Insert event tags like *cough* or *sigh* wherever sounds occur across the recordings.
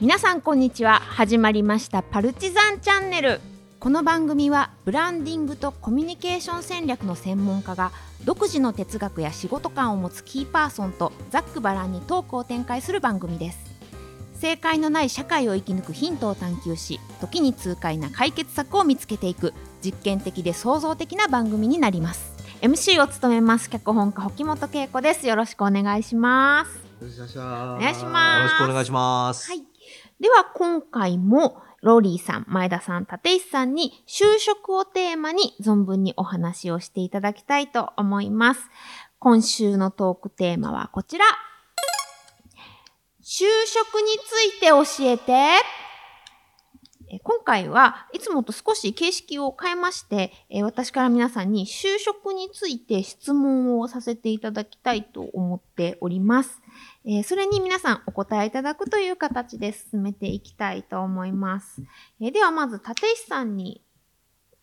皆さんこんにちは。始まりましたパルチザンチャンネル。この番組はブランディングとコミュニケーション戦略の専門家が独自の哲学や仕事観を持つキーパーソンとざっくばらんにトークを展開する番組です。正解のない社会を生き抜くヒントを探求し時に痛快な解決策を見つけていく実験的で創造的な番組になります。MC を務めます脚本家保本恵子です。よろしくお願いします。よろしくおお願いします。よろしくお願いします。はい。では今回もローリーさん、前田さん、立石さんに就職をテーマに存分にお話をしていただきたいと思います。今週のトークテーマはこちら。就職について教えて。え今回はいつもと少し形式を変えまして、え私から皆さんに就職について質問をさせていただきたいと思っております。えーそれに皆さんお答えいただくという形で進めていきたいと思います。えーではまず立石さんに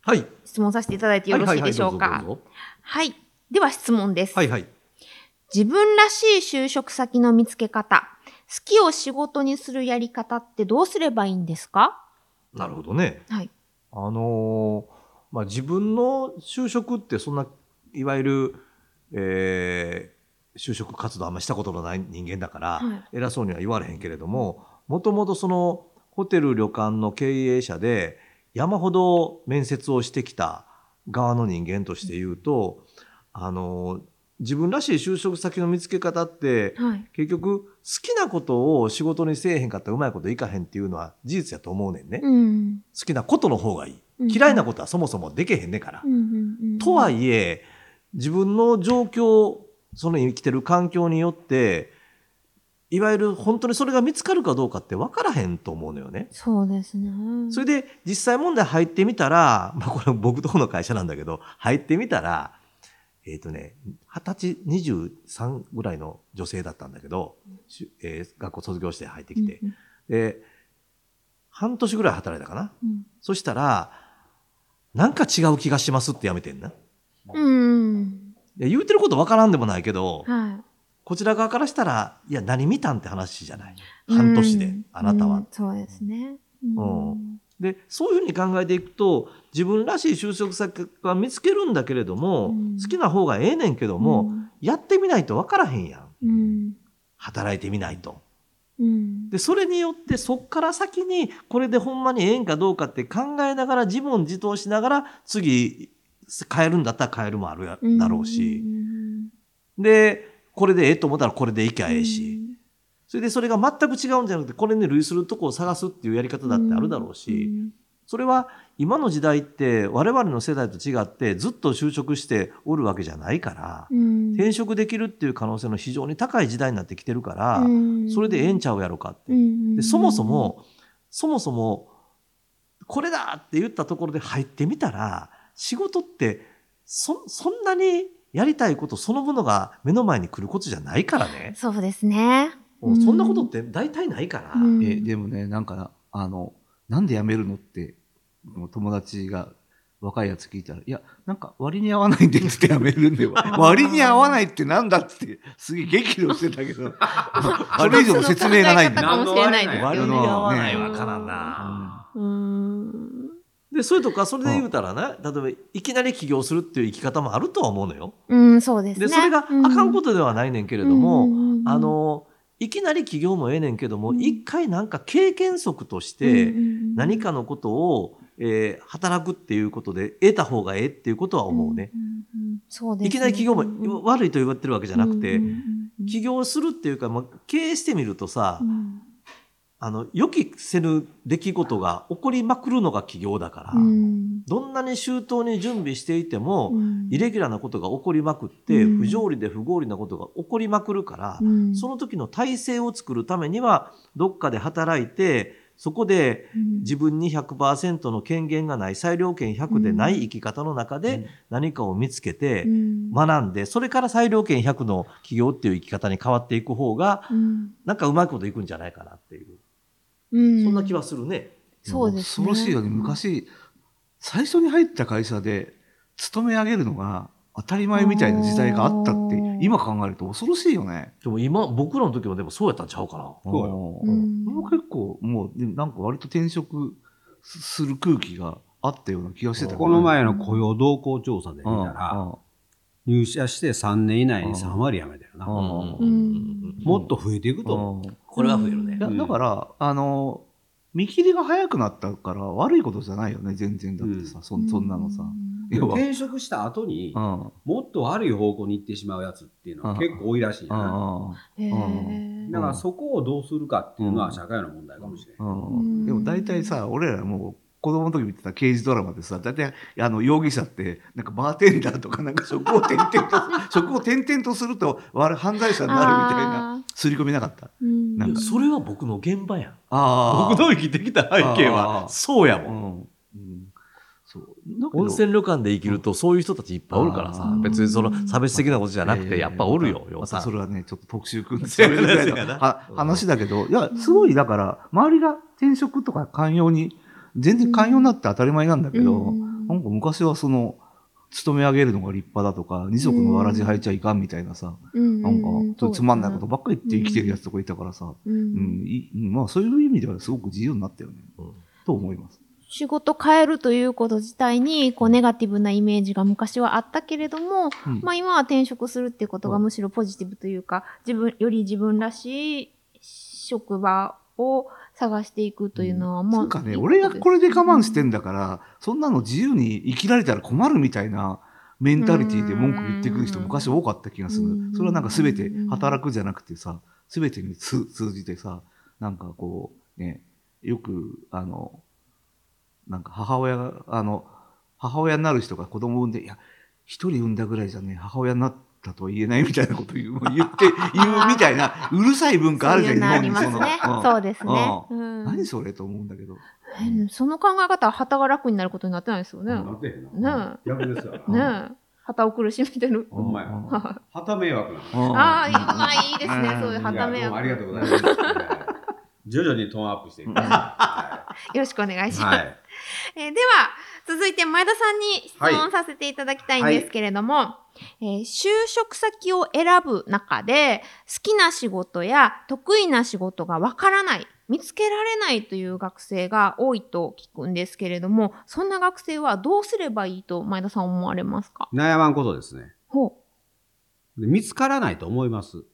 はい。質問させていただいてよろしいでしょうか？はいでは質問です、はいはい。自分らしい就職先の見つけ方、好きを仕事にするやり方ってどうすればいいんですか？なるほどね。はい。あのーまあ自分の就職ってそんないわゆる、えー就職活動あんましたことのない人間だから、は偉そうには言われへんけれども、もともとそのホテル旅館の経営者で山ほど面接をしてきた側の人間として言うと、あのー自分らしい就職先の見つけ方って、はい。結局好きなことを仕事にせえへんかったらうまいこといかへんっていうのは事実やと思うねんね。うん。好きなことの方がいい。うん嫌いなことはそもそもでけへんねんからうん、とはいえ、自分の状況、その生きてる環境によって、いわゆる本当にそれが見つかるかどうかって分からへんと思うのよね。そうですね。それで実際問題入ってみたら、まあこれ僕とこの会社なんだけど、入ってみたら、えっ、とね、20歳、23ぐらいの女性だったんだけど、しえー学校卒業して入ってきて、うんで、半年ぐらい働いたかな。うんそしたら、なんか違う気がしますってやめてんな。うん。で言うてることわからんでもないけど、はい。こちら側からしたら、いや、何見たんって話じゃない。半年で、うんあなたは。うんそうですね。うんで、そういうふうに考えていくと、自分らしい就職先は見つけるんだけれども、うん好きな方がええねんけども、やってみないとわからへんやん。うん。働いてみないと。うん。で、それによって、そっから先に、これでほんまにええんかどうかって考えながら、自問自答しながら、次、変えるんだったら変えるもあるやだろうし、で、これでええと思ったらこれでいきゃええし、それでそれが全く違うんじゃなくて、これに類するとこを探すっていうやり方だってあるだろうし、それは今の時代って我々の世代と違ってずっと就職しておるわけじゃないから、うん、転職できるっていう可能性の非常に高い時代になってきてるから、うんそれでええんちゃうやろかって。うんでそもそも、そもそも、これだって言ったところで入ってみたら、仕事って、そ、そんなにやりたいことそのものが目の前に来ることじゃないからね。そうですね。もうそんなことって大体ないから。うんえでもねなんかあのなんで辞めるのって友達が若いやつ聞いたら「いやなんか割に合わないんで」っつって辞めるんで *laughs* 割に合わないってなんだっつってすげえ激怒してたけど *laughs* それ以上の説明がないんだかもしれないです割に。合わないわからんな。うん。で、それとか、それで言うたらね、例えば、いきなり起業するっていう生き方もあるとは思うのよ。うん、そうですね。で、それがあかんこととではないねんけれども、あ、の、いきなり起業もええねんけども、うん。一回なんか経験則として、何かのことを、えー働くっていうことで得た方がええっていうことは思うね。ん。うんそうですね。いきなり起業も悪いと言われてるわけじゃなくて、起業するっていうか、まあ、経営してみるとさ、うんあの、予期せぬ出来事が起こりまくるのが起業だから、うん。どんなに周到に準備していても、うん。イレギュラーなことが起こりまくって、うん。不条理で不合理なことが起こりまくるから、うん。その時の体制を作るためには、どっかで働いて、そこでうん。自分に100%の権限がない、裁量権100でない生き方の中で何かを見つけてうん。学んで、それから裁量権100の企業っていう生き方に変わっていく方が、うん。なんかうまいこといくんじゃないかなっていう、うんそんな気はするね。そうですね。恐ろしいよね昔最初に入った会社で勤め上げるのが当たり前みたいな時代があったって今考えると恐ろしいよね。でも今、僕らの時もでもそうやったんちゃうかな。そうようん結構もうでなんか割と転職すする空気があったような気がしてたけどこの前の雇用動向調査で見たら、入社して3年以内に3割辞めたよな。うん。うん。もっと増えていくと。思う。うん。これは増えるね。だから、あの見切りが早くなったから悪いことじゃないよね。全然だってさ、そんそんなのさ。転職した後にう、ん。もっと悪い方向に行ってしまうやつっていうのは結構多いらしいな。だからそこをどうするかっていうのうん。は社会の問題かもしれない。うん。うん。でも大体さ俺らもう子供の時見てた刑事ドラマでさ大体あの容疑者ってなんかバーテンダーとかなんか職を転々と *laughs* 職を転々とすると悪犯罪者になるみたいな刷り込みなかった？うん。なんか。それは僕の現場やん。あ僕の生きてきた背景あはー。そうやも。うん。ん、うん、そう。温泉旅館で生きるとそういう人たちいっぱいおるからさ。別にその差別的なことじゃなくてやっぱおるよ、まさ。それはねちょっと特集組んで。それぐらいの話だけどいやすごいだから周りが転職とか寛容に全然寛容になって当たり前なんだけど、うん。なんか昔はその勤め上げるのが立派だとか二足のわらじ履いちゃいかんみたいなさ、うん。なんかちょっとつまんないことばっかり言って生きてるやつとかいたからさ、うん。うん。まあそういう意味ではすごく自由になったよね、うん。と思います。仕事変えるということ自体にこうネガティブなイメージが昔はあったけれども、うん。まあ今は転職するっていうことがうんむしろポジティブというか、自分、より自分らしい職場を探していくというのは、まあ。つうかね、俺がこれで我慢してんんだから、そんなの自由に生きられたら困るみたいなメンタリティで文句言ってくる人昔多かった気がするうん。それはなんか全て働くじゃなくてさ、全てに通通じてさ、なんかこう、ね、よく、あの、なんか母親が、あの、母親になる人が子供を産んで、いや、一人産んだぐらいじゃね、母親になったとは言えないみたいなこと言う言って、言うみたいな、うるさい文化あるじゃん、そういうのあります日本ねに。そうですね。ううん何それと思うんだけど。えその考え方は旗が楽になることになってないですよね。なってへんな。ね逆ですよ。え。ねえ。旗を苦しめてる。ほんまやうん *laughs* 旗迷惑なうんああ、いいまあいいですね。そういうの。旗目は。いやどうもありがよとうございます。徐々にトーンアップしていきます。*laughs* はろしくお願いしい。ます。はい。えーでは、続いて前田さんに質問させていただきたいんですけれども、えー就職先を選ぶ中で、好きな仕事や得意な仕事がわからない、見つけられないという学生が多いと聞くんですけれども、そんな学生はどうすればいいと前田さん思われますか？悩まんことですね。ほで見つからないと思います。う。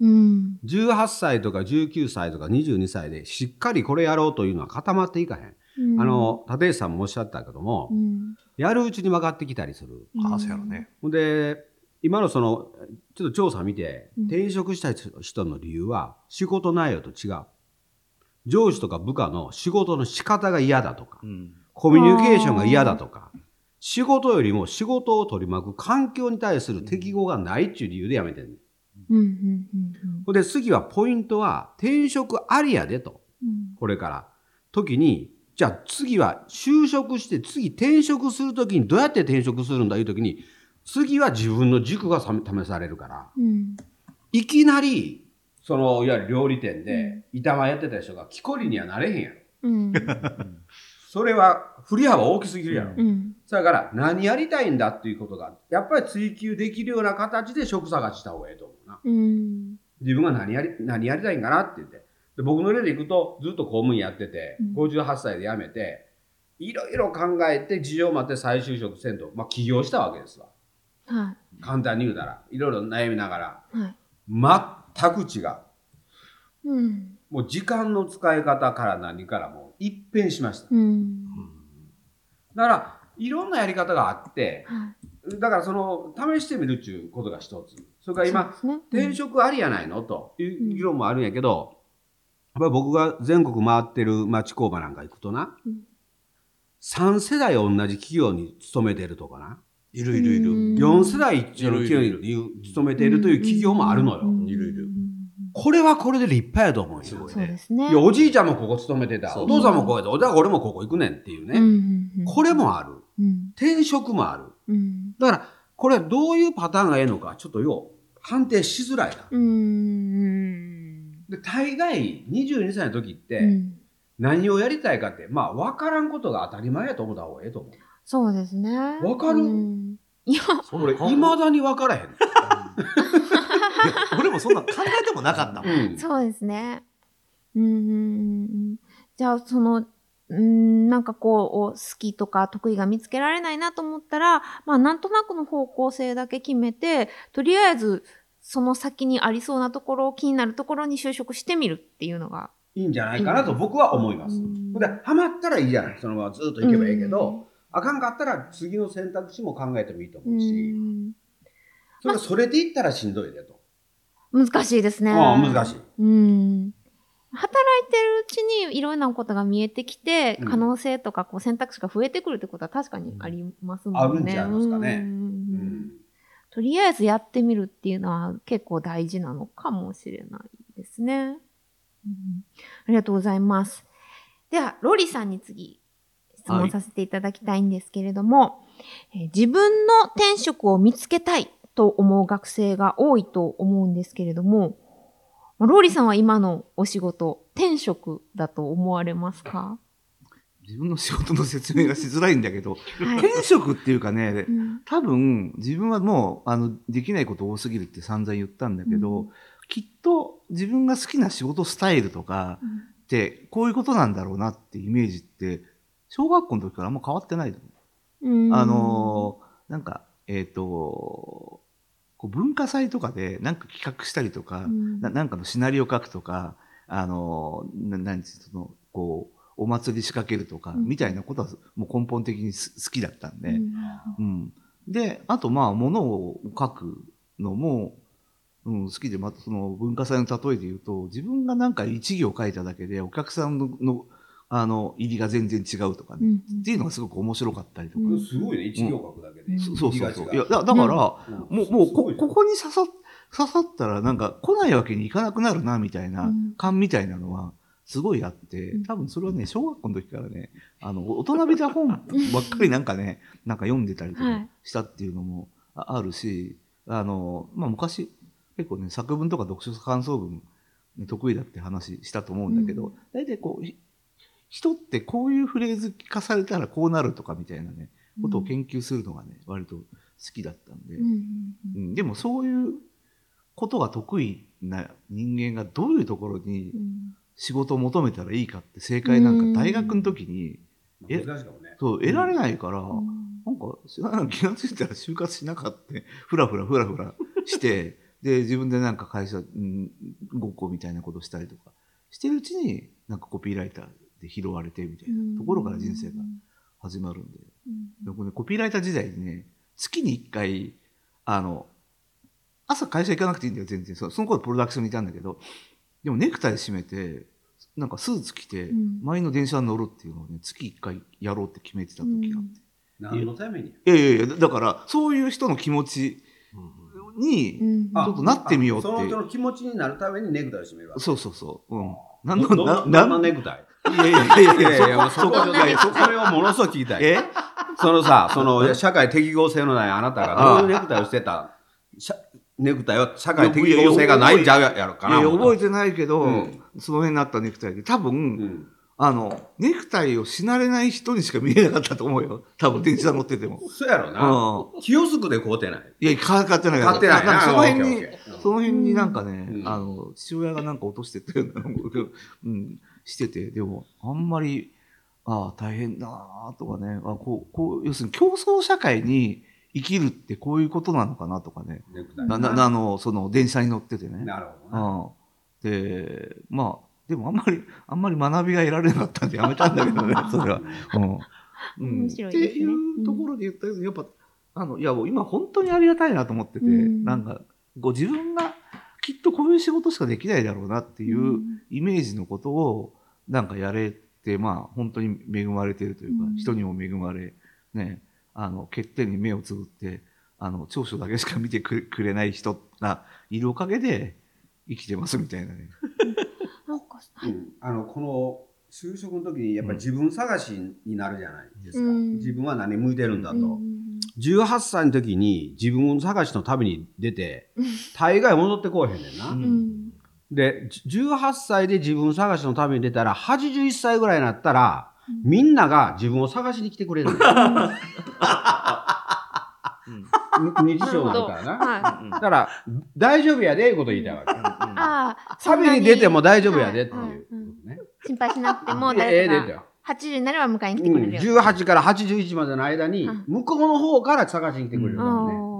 うん。18歳とか19歳とか22歳でしっかりこれやろうというのは固まっていかへん。あの、立石さんもおっしゃったけども、うん、やるうちに分かってきたりする。ああ、そうやろね。で、今のその、ちょっと調査見て、うん転職した人の理由は、仕事内容と違う。上司とか部下の仕事の仕方が嫌だとか、うんコミュニケーションが嫌だとか、仕事よりも仕事を取り巻く環境に対する適合がないっていう理由で辞めてんねん。うん、うん、うんほんで、次は、ポイントは、転職ありやでと。うん。これから。時に、じゃあ次は就職して次転職するときにどうやって転職するんだいうときに、次は自分の軸がさ試されるから、うん。いきなり、その、いわゆる料理店で板前やってた人が木こりにはなれへんやろ。うん。それは振り幅大きすぎるやろ。うん。それから何やりたいんだっていうことが、やっぱり追求できるような形で職探しした方がいいと思うな。うん。自分が何やり、何やりたいんかなって言って。で僕の例でいくと、ずっと公務員やってて、うん58歳で辞めて、いろいろ考えて、事情を待って再就職せんと、まあ起業したわけですわ。は簡単に言うたら、いろいろ悩みながら、い。はい。全く違う。うん。もう時間の使い方から何からもう一変しました。うん。だから、いろんなやり方があって、はい。だからその、試してみるっていうことが一つ。それから今、ね、転職ありやないの？という議論もあるんやけど、やっぱり僕が全国回ってる町工場なんか行くとな、うん3世代同じ企業に勤めてるとかな、いるいるいる。うん4世代一の企業に勤めているという企業もあるのよ。うんいるいるこれはこれで立派やと思うよ。すごいそうですね。いや、おじいちゃんもここ勤めてた。お父さんもここやで、だから俺もここ行くねんっていうね。ねこれもある。うん。転職もある。うん。だから、これどういうパターンがええのか、ちょっとよう、判定しづらいな。うん。で、大概22歳の時って、うん何をやりたいかって、まあ、分からんことが当たり前やと思った方がええと思う。そうですね。わかる？うんいや、俺、いまだに分からへん。俺もそんなん考えてもなかったもん。うんそうですね。うん。じゃあ、その、うん、なんかこう、好きとか得意が見つけられないなと思ったら、まあ、なんとなくの方向性だけ決めて、とりあえず、その先にありそうなところ、気になるところに就職してみるっていうのが。いいんじゃないかなと僕は思います。うんで、ハマったらいいじゃない。そのままずっと行けばいいけど、あかんかったら次の選択肢も考えてもいいとう思うし、ん、それがそれでいったらしんどいでと。難しいですね。ああ、難しい。うん。働いてるうちにいろんなことが見えてきて、うん可能性とかこう選択肢が増えてくるってことは確かにありますもんね。あるんちゃいますかねうんうんとりあえずやってみるっていうのは結構大事なのかもしれないですね。うんありがとうございます。では、ロリさんに次、質問させていただきたいんですけれども、え自分の転職を見つけたいと思う学生が多いと思うんですけれども、ローリさんは今のお仕事、転職だと思われますか、自分の仕事の説明がしづらいんだけど、*laughs* はい。転職っていうかね、うん。多分自分はもうあのできないこと多すぎるって散々言ったんだけど、うん。きっと自分が好きな仕事スタイルとかってこういうことなんだろうなってイメージって小学校の時からあんま変わってないと思う。うん。あのーなんかえっ、とこう文化祭とかでなんか企画したりとか、うん。ななんかのシナリオ書くとかあのーななんつうのこうお祭り仕掛けるとか、うん。みたいなことはもう根本的にす好きだったんで。うん。うん、であとまあ物を書くのも、うん、好きでまたその文化祭の例えで言うと自分がなんか一行書いただけでお客さんののあの入りが全然違うとかね、うん。っていうのがすごく面白かったりとか、うん。すごいね、一行書くだけで。そそうそうそう。いやだだから、うん。もうもうこここに刺さ刺さったらなんか来ないわけにいかなくなるなみたいなうん。感みたいなのはすごいあってうん。多分それはね小学校の時からねあの大人びた本ばっかりなんかね *laughs* なんか読んでたりとかはい。したっていうのもああるしあの、まあ、昔結構ね作文とか読書感想文、ね、得意だって話したと思うんだけど、うん。大体こうひ人ってこういうフレーズ聞かされたらこうなるとかみたいなねことを研究するのがね、割と好きだったんで、でもそういうことが得意な人間がどういうところにうん仕事を求めたらいいかって正解なんか大学の時にえ。そう得られないから、うんなんか知らない気がついたら就活しなかったふらふらふらふらして *laughs* で自分でなんか会社、うん、ごっこみたいなことしたりとかしてるうちになんかコピーライターで拾われてみたいなところから人生が始まるんで。うん僕ね、コピーライター時代にね、月に1回、あの、朝会社行かなくていいんだよ、全然。そその頃プロダクションにいたんだけど、でもネクタイ締めて、なんかスーツ着てうん、前の電車に乗るっていうのをね、月1回やろうって決めてた時があって。何のために？いやいやいや、だから、そういう人の気持ちに、うんちょっとなってみようって。あその人の気持ちになるためにネクタイを締めるわけ？そうそうそう。うん。ななんどんなどんな、なな、ネクタイ？いやいやいやいいやいやいや、や、そこ、それをものすごく聞きたい。え？そのさ、その社会適合性のないあなたがどういうネクタイをしてた、しゃネクタイは社会適合性がないんちゃうやろかな。覚えててないけど、うんその辺になったネクタイで、多分、うん。あの、ネクタイをし慣れない人にしか見えなかったと思うよ。多分電車乗ってても。そうやろうな。ん。キオスクで買うてない。いや、買買ってない買ってないなんかその辺にその辺になんかね、うんあの、父親がなんか落としてったよううん、してて、でも、あんまり、ああ、大変だなとかね、あこう、こう、要するに競争社会に生きるってこういうことなのかなとかね。な、な、なあの、その、電車に乗っててね。なるほどな。うん。で、まあ、でもあんまり、あんまり学びが得られなかったんでやめたんだけどね、*laughs* それは。うん。うん、面白いですねっていうところで言ったけど、やっぱ、あの、いや、もう今本当にありがたいなと思ってて、うんなんか、こう自分がきっとこういう仕事しかできないだろうなっていううんイメージのことを、なんかやれて、まあ、本当に恵まれてるというか、うん人にも恵まれ、ね、あの、欠点に目をつぶって、あの、長所だけしか見てくれくれない人がいるおかげで生きてますみたいなね。*laughs* なんか、はい。うん。あの、この、就職の時にやっぱり自分探しになるじゃないですか。うん。自分は何向いてるんだと。うん18歳の時に自分探しの旅に出て、大概戻ってこうへんねんな。うん。うん。で、18歳で自分探しの旅に出たら、81歳ぐらいになったら、みんなが自分を探しに来てくれるの *laughs* よ。日常になるからな。だから、大丈夫やで、いうこと言いたいわけ。ああ、旅に出ても大丈夫やでっていう。心配しなくてもええ誰かがでってよ。8時になれば迎えに来てうんくれるよ。18から81までの間にうん、向こうの方から探しに来てくれるからね。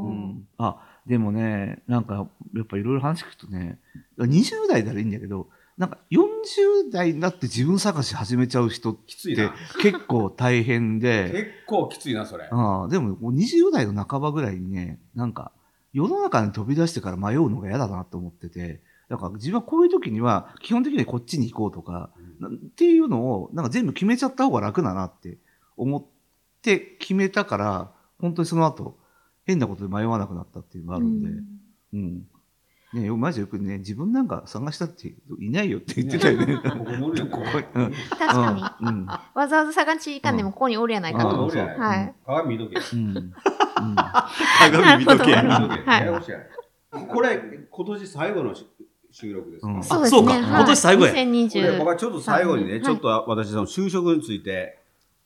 でもねなんかやっぱいろいろ話聞くとね20代ならいいんだけどなんか40代になって自分探し始めちゃう人ってきついな。結構大変で。*laughs* 結構きついな、それ。ああでももう20代の半ばぐらいにねなんか世の中に飛び出してから迷うのが嫌だなと思ってて。だから自分はこういう時には基本的にはこっちに行こうとか、なっていうのをなんか全部決めちゃった方が楽だなって思って決めたから本当にその後変なことで迷わなくなったっていうのがあるんで、うんね、よマジよくね自分なんか探したっていないよって言ってたよね。*laughs* 確かに。わざわざ探しに行かんでもここにおるやないかと。鏡見とけ。鏡見とけ。*laughs* これ、今年最後のし収録ですか？うん。そうですね。そうか。はい。今年最後や。これ僕2020。はちょっと最後にね、はいちょっと私の就職について、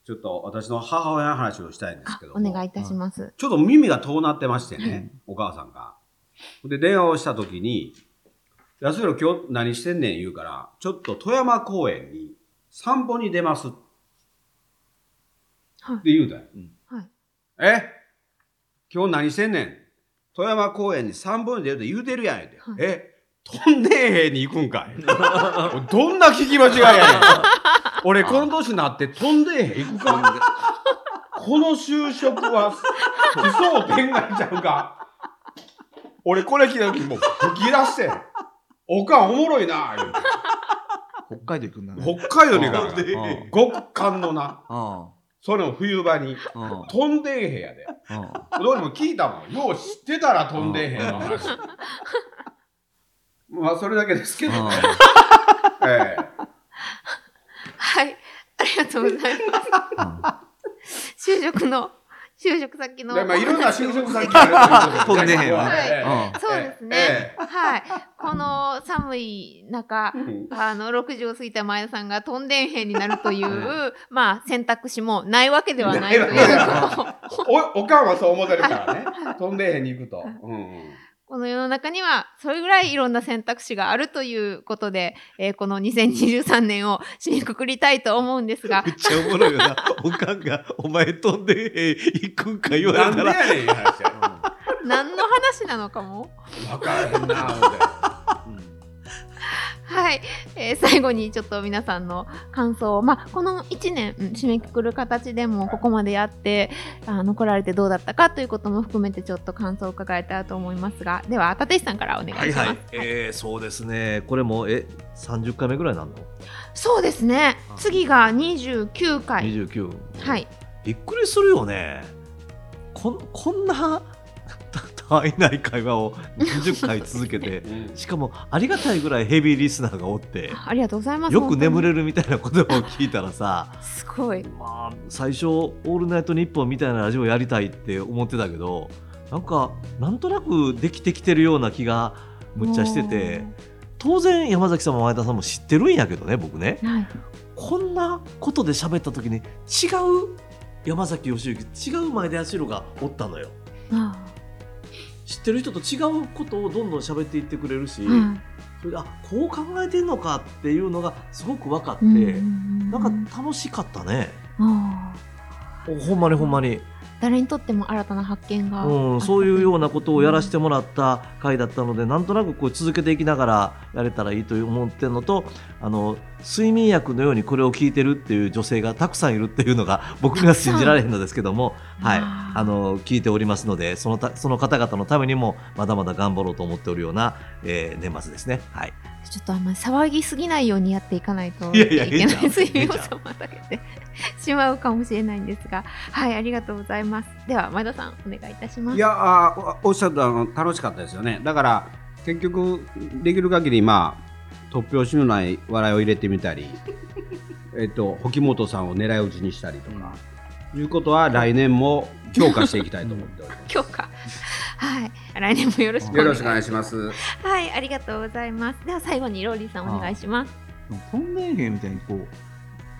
ちょっと私の母親の話をしたいんですあけども。お願いいたします。ちょっと耳が遠なってましてね、お母さんが。で、電話をした時に、安弘今日何してんねん言うから、ちょっと富山公園に散歩に出ます。ってはい。言うたよ。はい。え？今日何してんねん？富山公園に散歩に出るって言うてるやん言うて。はい。え？飛んでへんに行くんかい。*laughs* どんな聞き間違いやねん。*laughs* 俺この年になって飛んでへん行くか。*laughs* この就職は奇想天外ちゃうか俺これ聞いた時もう吹き出して。おかんおもろいな言うて北海道行くんだね。北海道に行かなあかんうん極寒のな、あその冬場にあああ飛んでへんやで。あどうにも聞いたもん。よう知ってたら飛んでへんの話。*laughs* まあ、それだけですけど。あ *laughs* ええはい。ありがとうございます。*laughs* 就職の、就職先の。でまあ、*laughs* いろんな就職先あ飛んでへんわはいそうですね。えはい。この寒い中あの、60を過ぎた前田さんが飛んでんへんになるという、まあ、選択肢もないわけではないというお、おかんはそう思ってるからね。*laughs* 飛んでへんに行くと。うんうんこの世の中にはそれぐらいいろんな選択肢があるということで、えーこの2023年を締めくくりたいと思うんですがめっちゃおもろいよな。おかんが、お前飛んでへん行くんか言われたら。なんでやねん、いう話や。何の話なのかもわからへんな。はい、えー最後にちょっと皆さんの感想を、まあ、この1年、うん締めくくる形でもここまでやってあ残られてどうだったかということも含めてちょっと感想を伺えたらと思いますがでは立石さんからお願いします。はいはい。えー、そうですね。これも、え、30回目ぐらいなんの？そうですね次が29回 ?29。はいびっくりするよね。こんこんなたたいない会話を20回続けて、うん。しかもありがたいぐらいヘビーリスナーがおって、ありがとうございますよく眠るれるみたいなことを聞いたらさ、すごい。まあ、最初、オールナイトニッポンみたいなラジオやりたいって思ってたけど、なんか、なんとなくできてきてるような気がむっちゃしてて、当然山崎さんも前田さんも知ってるんやけどね、僕ね。はい。こんなことで喋った時に違う山崎義行違う前田康弘がおったのよ。あ知ってる人と違うことをどんどん喋っていってくれるし、あはい。それであこう考えてんのかっていうのがすごく分かって、うんうんうんなんか楽しかったね。ほんまにほんまに、誰にとっても新たな発見が、うん、そういうようなことをやらせてもらった回だったのでなんとなくこう続けていきながらやれたらいいと思ってるのとあの睡眠薬のようにこれを聞いてるっていう女性がたくさんいるっていうのが *laughs* 僕には信じられへんのですけども、はい、あの聞いておりますのでそのたその方々のためにもまだまだ頑張ろうと思っておるような、えー年末ですね。はい、ちょっとあんまり騒ぎすぎないようにやっていかないといやいやけない。睡眠を妨げてしまうかもしれないんですが。はいありがとうございます。では前田さんお願いいたします。いやあおおっしゃったの楽しかったですよね。だから結局できる限りまあ突拍子のない笑いを入れてみたり *laughs* えっと保木本さんを狙い撃ちにしたりとか、いうことは来年も強化していきたいと思っておりま今日かはい来年もよろしくお願いします。はいありがとうございます。では最後にローリーさんお願いします。トンネンヘンみたいにこう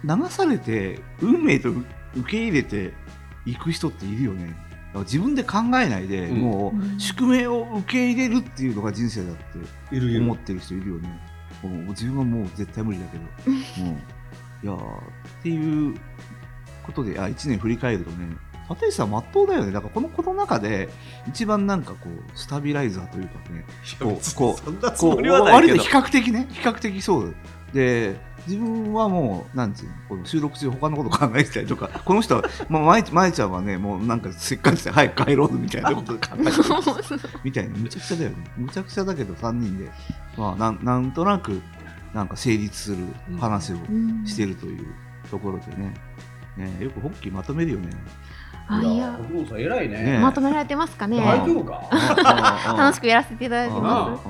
流されて運命と受け入れていく人っているよね。自分で考えないで、うん。もう宿命を受け入れるっていうのが人生だって思ってる人いるよね。もう自分はもう絶対無理だけど。もういやーっていうことで、あ、1年振り返るとね、立石さんまっとうだよね。だからこのコロナ禍で一番なんかこう、スタビライザーというかね、こう、こう、そんなつこうもりはないけど。割と比較的ね比較的そう。で自分はもうなんつうのこの収録中他のこと考えてたりとか *laughs* この人は、まあ、まいまいちゃんはねもうなんかせっかくして早く帰ろうみたいなことで考えてるみたいな。むちゃくちゃだよね。むちゃくちゃだけど3人で、まあ、なんなんとなくなんか成立する話をしてるというところでね。ねよくホッキーまとめるよね。あいや。国本さん偉いね。ねまとめられてますかね。大丈夫か？楽しくやらせていただいてます。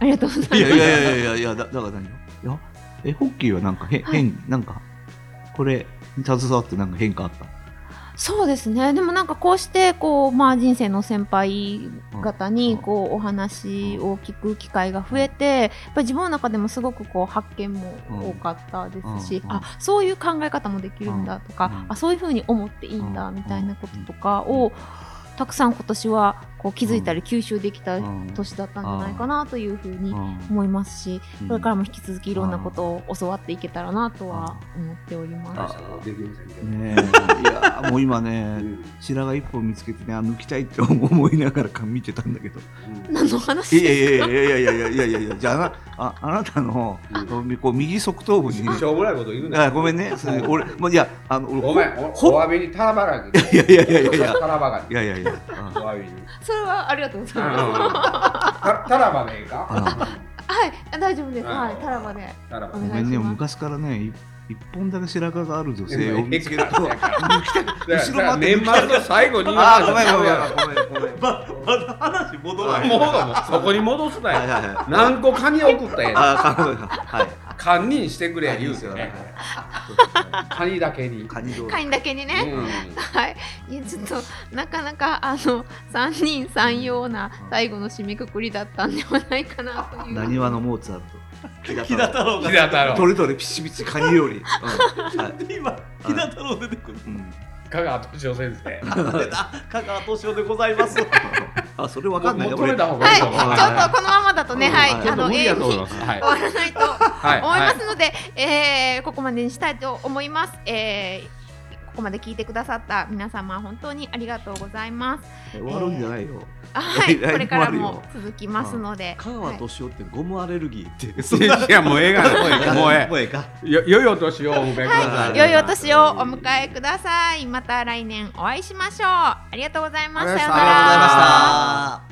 ありがとうございます。いやいやいやいやいやだだから何よ？いやえホッキーはなんかへ、変なんかこれに携わってなんか変化あったそうですね。でもなんかこうしてこう、まあ、人生の先輩方うん。にこうお話を聞く機会が増えてやっぱり自分の中でもすごくこう発見も多かったですし、うん。あそういう考え方もできるんだとか、うん。あそういうふうに思っていいんだうんみたいなこととかをたくさん今年はこう気づいたり吸収できたうん。年だったんじゃないかなというふうにうん。思いますしうん。これからも引き続きいろんなことを教わっていけたらなとは思っております。*laughs* もう今ねうん。白髪一本見つけてねあ抜きたいって思いながらか見てたんだけど。何の話いやいやいやいやいやいやいやいやいやじゃああなああなたのこう右側頭部に。しょうもないこと言うなあごめんね。それ俺まあいやあの俺ごめん。おほお詫びにタラバガニいやいやいやいや。いやいやいや。いやお詫びにそれはありがとうございます。タタラバでいいか？あ *laughs* はい、大丈夫です。うん。はい、タラバで。タラバお願いします。ごめんね昔からねい一本だけ白髪がある女性を見つけると *laughs* 後ろ待って年末の最後にあーごめんごめんごめん。ごめんままだ話戻らない。そこに戻すなよ。何個カニ送ったんやんはい。堪忍してくれ言うてはいね。カニだけに。カニだけにね。うん。はい。いや、ちょっと、なかなか、あの、三人三様な最後の締めくくりだったんではないかなという。なにわのモーツァルト？木 *laughs* 木田太郎が。木田太郎。どれどれピチピチカニ料理。*laughs* うん。はい。今木田太郎出てくる。うん。香川敏夫先生。香川敏夫でございます *laughs* あ、それわかんないね。もう止めた方がはい。い、ちょっとこのままだとね、はい、はいあの、無理永遠に終わらないとはい。思いますので、えーここまでにしたいと思います。えーここまで聞いてくださった皆様本当にありがとうございます。終わるんじゃないよ。あはい、*laughs* 来年これからも続きますので、香川はい。敏夫ってゴムアレルギーって。いやもうええがな。*laughs* もうええ。かもうえもうええ。かえよよいお年をお迎えくださはいい、良いお年をお迎えください。また来年お会いしましょう。ありがとうございました。ありがとうございました。さようなら。ありがとうございました